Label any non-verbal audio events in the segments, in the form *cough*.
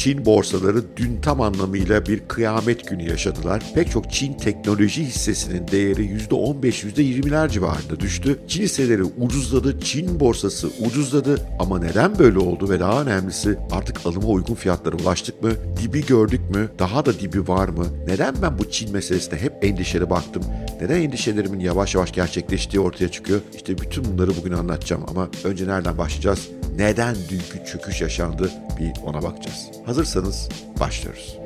Çin borsaları dün tam anlamıyla bir kıyamet günü yaşadılar. Pek çok Çin teknoloji hissesinin değeri %15-%20'ler civarında düştü. Çin hisseleri ucuzladı, Çin borsası ucuzladı ama neden böyle oldu ve daha önemlisi artık alıma uygun fiyatlara ulaştık mı? Dibi gördük mü? Daha da dibi var mı? Neden ben bu Çin meselesine hep endişeli baktım? Neden endişelerimin yavaş yavaş gerçekleştiği ortaya çıkıyor? İşte bütün bunları bugün anlatacağım ama önce nereden başlayacağız? Neden dünkü çöküş yaşandı? Bir ona bakacağız. Hazırsanız başlıyoruz.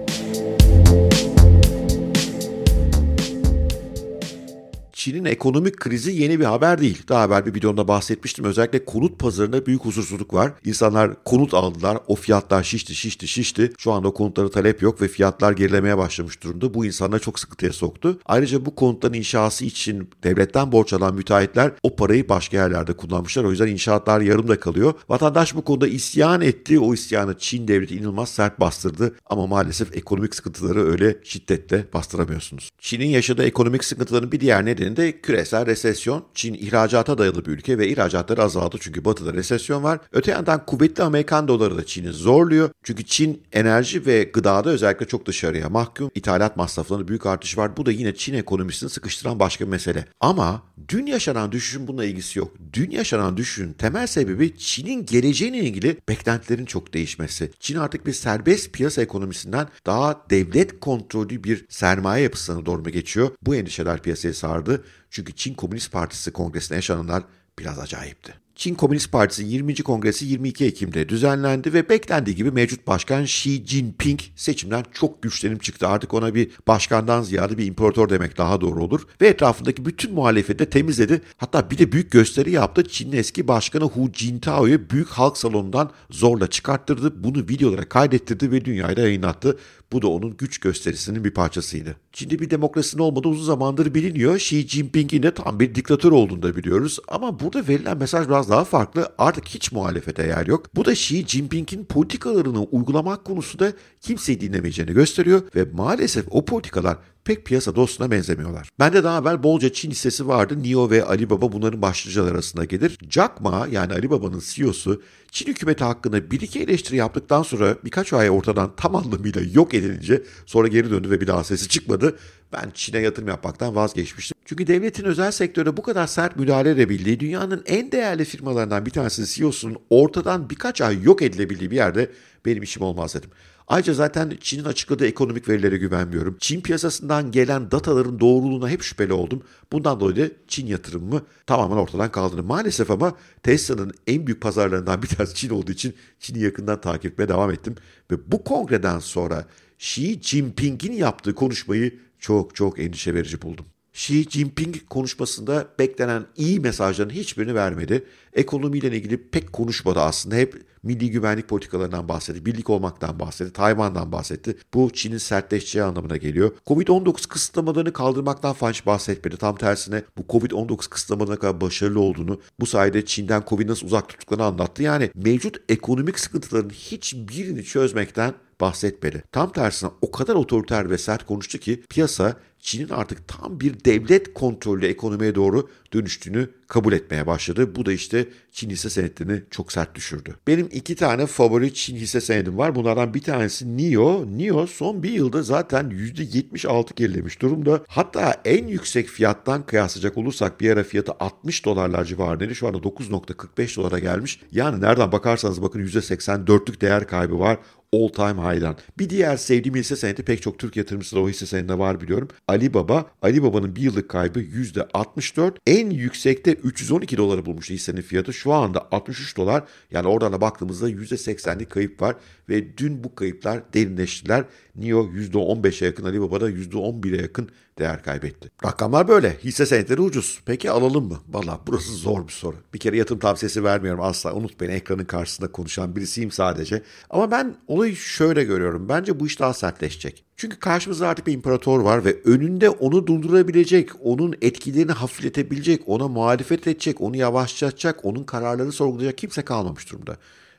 Çin'in ekonomik krizi yeni bir haber değil. Daha evvel bir videomda bahsetmiştim. Özellikle konut pazarında büyük huzursuzluk var. İnsanlar konut aldılar. O fiyatlar şişti, şişti, şişti. Şu anda konutlara talep yok ve fiyatlar gerilemeye başlamış durumda. Bu insanları çok sıkıntıya soktu. Ayrıca bu konutların inşası için devletten borç alan müteahhitler o parayı başka yerlerde kullanmışlar. O yüzden inşaatlar yarımda kalıyor. Vatandaş bu konuda isyan etti. O isyanı Çin devleti inanılmaz sert bastırdı. Ama maalesef ekonomik sıkıntıları öyle şiddetle bastıramıyorsunuz. Çin'in yaşadığı ekonomik sıkıntıların bir diğer nedeni de küresel resesyon. Çin ihracata dayalı bir ülke ve ihracatları azaldı çünkü batıda resesyon var. Öte yandan kuvvetli Amerikan doları da Çin'i zorluyor. Çünkü Çin enerji ve gıdada özellikle çok dışarıya mahkum. İthalat masraflarında büyük artış var. Bu da yine Çin ekonomisini sıkıştıran başka bir mesele. Ama dün yaşanan düşüşün bununla ilgisi yok. Dün yaşanan düşüşün temel sebebi Çin'in geleceğine ilgili beklentilerin çok değişmesi. Çin artık bir serbest piyasa ekonomisinden daha devlet kontrollü bir sermaye yapısına doğru mu geçiyor? Bu endişeler piyasayı sardı. Çünkü Çin Komünist Partisi kongresinde yaşananlar biraz acayipti. Çin Komünist Partisi 20. Kongresi 22 Ekim'de düzenlendi ve beklendiği gibi mevcut başkan Xi Jinping seçimden çok güçlenip çıktı. Artık ona bir başkandan ziyade bir imparator demek daha doğru olur. Ve etrafındaki bütün muhalefeti de temizledi. Hatta bir de büyük gösteri yaptı. Çin'in eski başkanı Hu Jintao'yu büyük halk salonundan zorla çıkarttırdı. Bunu videolara kaydettirdi ve dünyaya yayınlattı. Bu da onun güç gösterisinin bir parçasıydı. Çin'de bir demokrasinin olmadığı uzun zamandır biliniyor. Xi Jinping'in de tam bir diktatör olduğunu da biliyoruz. Ama burada verilen mesaj biraz daha farklı. Artık hiç muhalefete yer yok. Bu da Xi Jinping'in politikalarını uygulamak konusunda kimseyi dinlemeyeceğini gösteriyor ve maalesef o politikalar pek piyasa dostuna benzemiyorlar. Bende daha evvel bolca Çin hissesi vardı. NIO ve Alibaba bunların başlıcalar arasında gelir. Jack Ma yani Alibaba'nın CEO'su Çin hükümeti hakkında bir iki eleştiri yaptıktan sonra birkaç ay ortadan tam anlamıyla yok edilince sonra geri döndü ve bir daha sesi çıkmadı. Ben Çin'e yatırım yapmaktan vazgeçmiştim. Çünkü devletin özel sektörde bu kadar sert müdahale edebildiği dünyanın en değerli firmalarından bir tanesi CEO'sunun ortadan birkaç ay yok edilebildiği bir yerde benim işim olmaz dedim. Ayrıca zaten Çin'in açıkladığı ekonomik verilere güvenmiyorum. Çin piyasasından gelen dataların doğruluğuna hep şüpheli oldum. Bundan dolayı da Çin yatırımımı tamamen ortadan kaldırdım. Maalesef ama Tesla'nın en büyük pazarlarından bir tanesi Çin olduğu için Çin'i yakından takip etmeye devam ettim. Ve bu kongreden sonra Xi Jinping'in yaptığı konuşmayı çok çok endişe verici buldum. Xi Jinping konuşmasında beklenen iyi mesajların hiçbirini vermedi. Ekonomiyle ilgili pek konuşmadı aslında. Hep milli güvenlik politikalarından bahsetti, birlik olmaktan bahsetti, Tayvan'dan bahsetti. Bu Çin'in sertleşeceği anlamına geliyor. Covid-19 kısıtlamalarını kaldırmaktan falan hiç bahsetmedi. Tam tersine bu Covid-19 kısıtlamalarına kadar başarılı olduğunu, bu sayede Çin'den Covid nasıl uzak tuttuklarını anlattı. Yani mevcut ekonomik sıkıntıların hiçbirini çözmekten bahsetmedi. Tam tersine o kadar otoriter ve sert konuştu ki piyasa Çin'in artık tam bir devlet kontrollü ekonomiye doğru dönüştüğünü kabul etmeye başladı. Bu da işte Çin hisse senetlerini çok sert düşürdü. Benim iki tane favori Çin hisse senedim var. Bunlardan bir tanesi NIO. NIO son bir yılda zaten %76 gerilemiş durumda. Hatta en yüksek fiyattan kıyaslayacak olursak bir ara fiyatı 60 dolarlar civarındaydı. Şu anda 9.45 dolara gelmiş. Yani nereden bakarsanız bakın %84'lük değer kaybı var all time high'dan. Bir diğer sevdiğim hisse senedi pek çok Türk yatırımcısı da o hisse senedinde var biliyorum. Alibaba. Alibaba'nın bir yıllık kaybı %64. En yüksekte 312 doları bulmuştu hissenin fiyatı. Şu anda 63 dolar. Yani oradan da baktığımızda %80'lik kayıp var. Ve dün bu kayıplar derinleştiler. NIO %15'e yakın, Alibaba'da %11'e yakın değer kaybetti. Rakamlar böyle. Hisse senetleri ucuz. Peki alalım mı? Valla burası zor bir soru. Bir kere yatırım tavsiyesi vermiyorum asla. Unut beni ekranın karşısında konuşan birisiyim sadece. Ama ben olayı şöyle görüyorum. Bence bu iş daha sertleşecek. Çünkü karşımızda artık bir imparator var ve önünde onu durdurabilecek, onun etkilerini hafifletebilecek, ona muhalefet edecek, onu yavaşlatacak, onun kararlarını sorgulayacak kimse kalmamış durumda.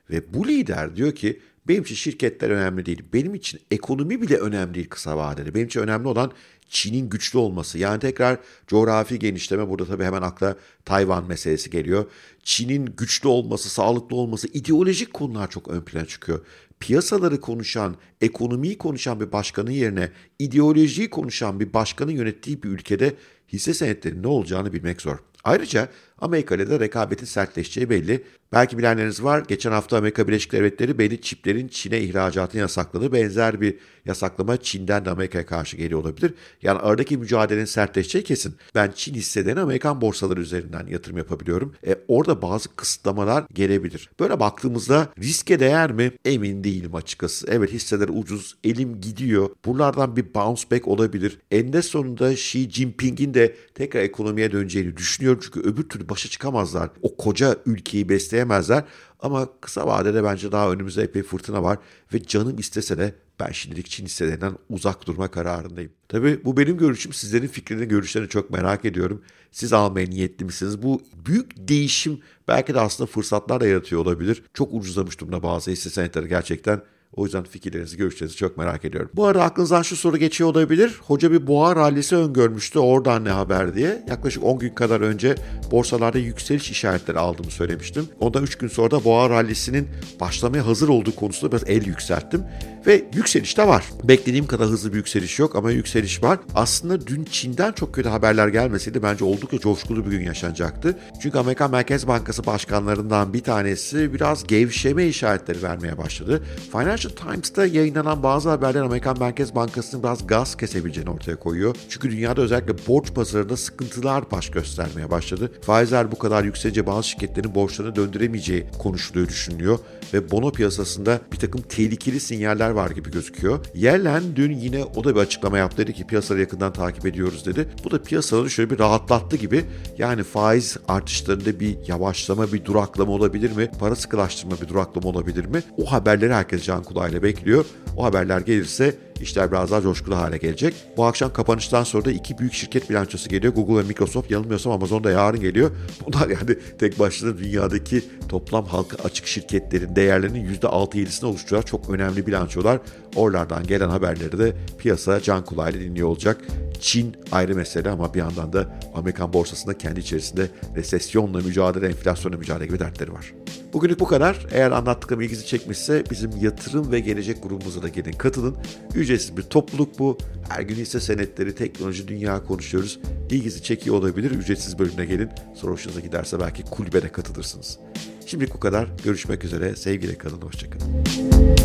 Ve bu lider diyor ki Benim için şirketler önemli değil. Benim için ekonomi bile önemli değil kısa vadede. Benim için önemli olan Çin'in güçlü olması. Yani tekrar coğrafi genişleme burada tabii hemen akla Tayvan meselesi geliyor. Çin'in güçlü olması, sağlıklı olması, ideolojik konular çok ön plana çıkıyor. Piyasaları konuşan, ekonomiyi konuşan bir başkanın yerine ideolojiyi konuşan bir başkanın yönettiği bir ülkede hisse senetlerinin ne olacağını bilmek zor. Ayrıca Amerika ile de rekabetin sertleşeceği belli. Belki bilenleriniz var. Geçen hafta Amerika Birleşik Devletleri belli çiplerin Çin'e ihracatını yasakladı. Benzer bir yasaklama Çin'den de Amerika'ya karşı geliyor olabilir. Yani aradaki mücadelenin sertleşeceği kesin. Ben Çin hisselerine Amerikan borsaları üzerinden yatırım yapabiliyorum. E, orada bazı kısıtlamalar gelebilir. Böyle baktığımızda riske değer mi? Emin değilim açıkçası. Evet hisseler ucuz, elim gidiyor. Buralardan bir bounce back olabilir. Eninde sonunda Xi Jinping'in de tekrar ekonomiye döneceğini düşünüyorum. Çünkü öbür türlü başa çıkamazlar. O koca ülkeyi besleyemezler. Ama kısa vadede bence daha önümüzde epey fırtına var ve canım istese de ben şimdilik Çin hisselerinden uzak durma kararındayım. Tabii bu benim görüşüm. Sizlerin fikrini, görüşlerini çok merak ediyorum. Siz almaya niyetli misiniz? Bu büyük değişim belki de aslında fırsatlar da yaratıyor olabilir. Çok ucuzlamış durumda bazı hisse senetleri gerçekten. O yüzden fikirlerinizi, görüşlerinizi çok merak ediyorum. Bu arada aklınızdan şu soru geçiyor olabilir. Hoca bir boğa rallisi öngörmüştü. Oradan ne haber diye. Yaklaşık 10 gün kadar önce borsalarda yükseliş işaretleri aldığımı söylemiştim. Ondan 3 gün sonra da boğa rallisinin başlamaya hazır olduğu konusunda biraz el yükselttim. Ve yükseliş de var. Beklediğim kadar hızlı bir yükseliş yok ama yükseliş var. Aslında dün Çin'den çok kötü haberler gelmeseydi bence oldukça coşkulu bir gün yaşanacaktı. Çünkü Amerikan Merkez Bankası başkanlarından bir tanesi biraz gevşeme işaretleri vermeye başladı. Financial Times'ta yayınlanan bazı haberler Amerikan Merkez Bankası'nın biraz gaz kesebileceğini ortaya koyuyor. Çünkü dünyada özellikle borç pazarında sıkıntılar baş göstermeye başladı. Faizler bu kadar yükselince bazı şirketlerin borçlarını döndüremeyeceği konuşuluyor, düşünülüyor. Ve bono piyasasında bir takım tehlikeli sinyaller var gibi gözüküyor. Yellen dün yine o da bir açıklama yaptı dedi ki piyasaları yakından takip ediyoruz dedi. Bu da piyasaları şöyle bir rahatlattı gibi. Yani faiz artışlarında bir yavaşlama, bir duraklama olabilir mi? Para sıkılaştırma bir duraklama olabilir mi? O haberleri herkes can kulağıyla bekliyor. O haberler gelirse işler biraz daha coşkulu hale gelecek. Bu akşam kapanıştan sonra da iki büyük şirket bilançosu geliyor. Google ve Microsoft yanılmıyorsam Amazon da yarın geliyor. *laughs* Bunlar yani tek başına dünyadaki toplam halka açık şirketlerin değerlerinin %6-7'sini oluşturan çok önemli bilançolar. Oralardan gelen haberleri de piyasa can kulağıyla dinliyor olacak. Çin ayrı mesele ama bir yandan da Amerikan borsasında kendi içerisinde resesyonla mücadele, enflasyonla mücadele gibi dertleri var. Bugünlük bu kadar. Eğer anlattıklarım ilginizi çekmişse bizim yatırım ve gelecek grubumuza da gelin katılın. Ücretsiz bir topluluk bu. Her gün hisse senetleri, teknoloji, dünya konuşuyoruz. İlginizi çekiyor olabilir. Ücretsiz bölümüne gelin. Sonra hoşunuza giderse belki kulübede katılırsınız. Şimdilik bu kadar. Görüşmek üzere. Sevgiyle kalın. Hoşçakalın.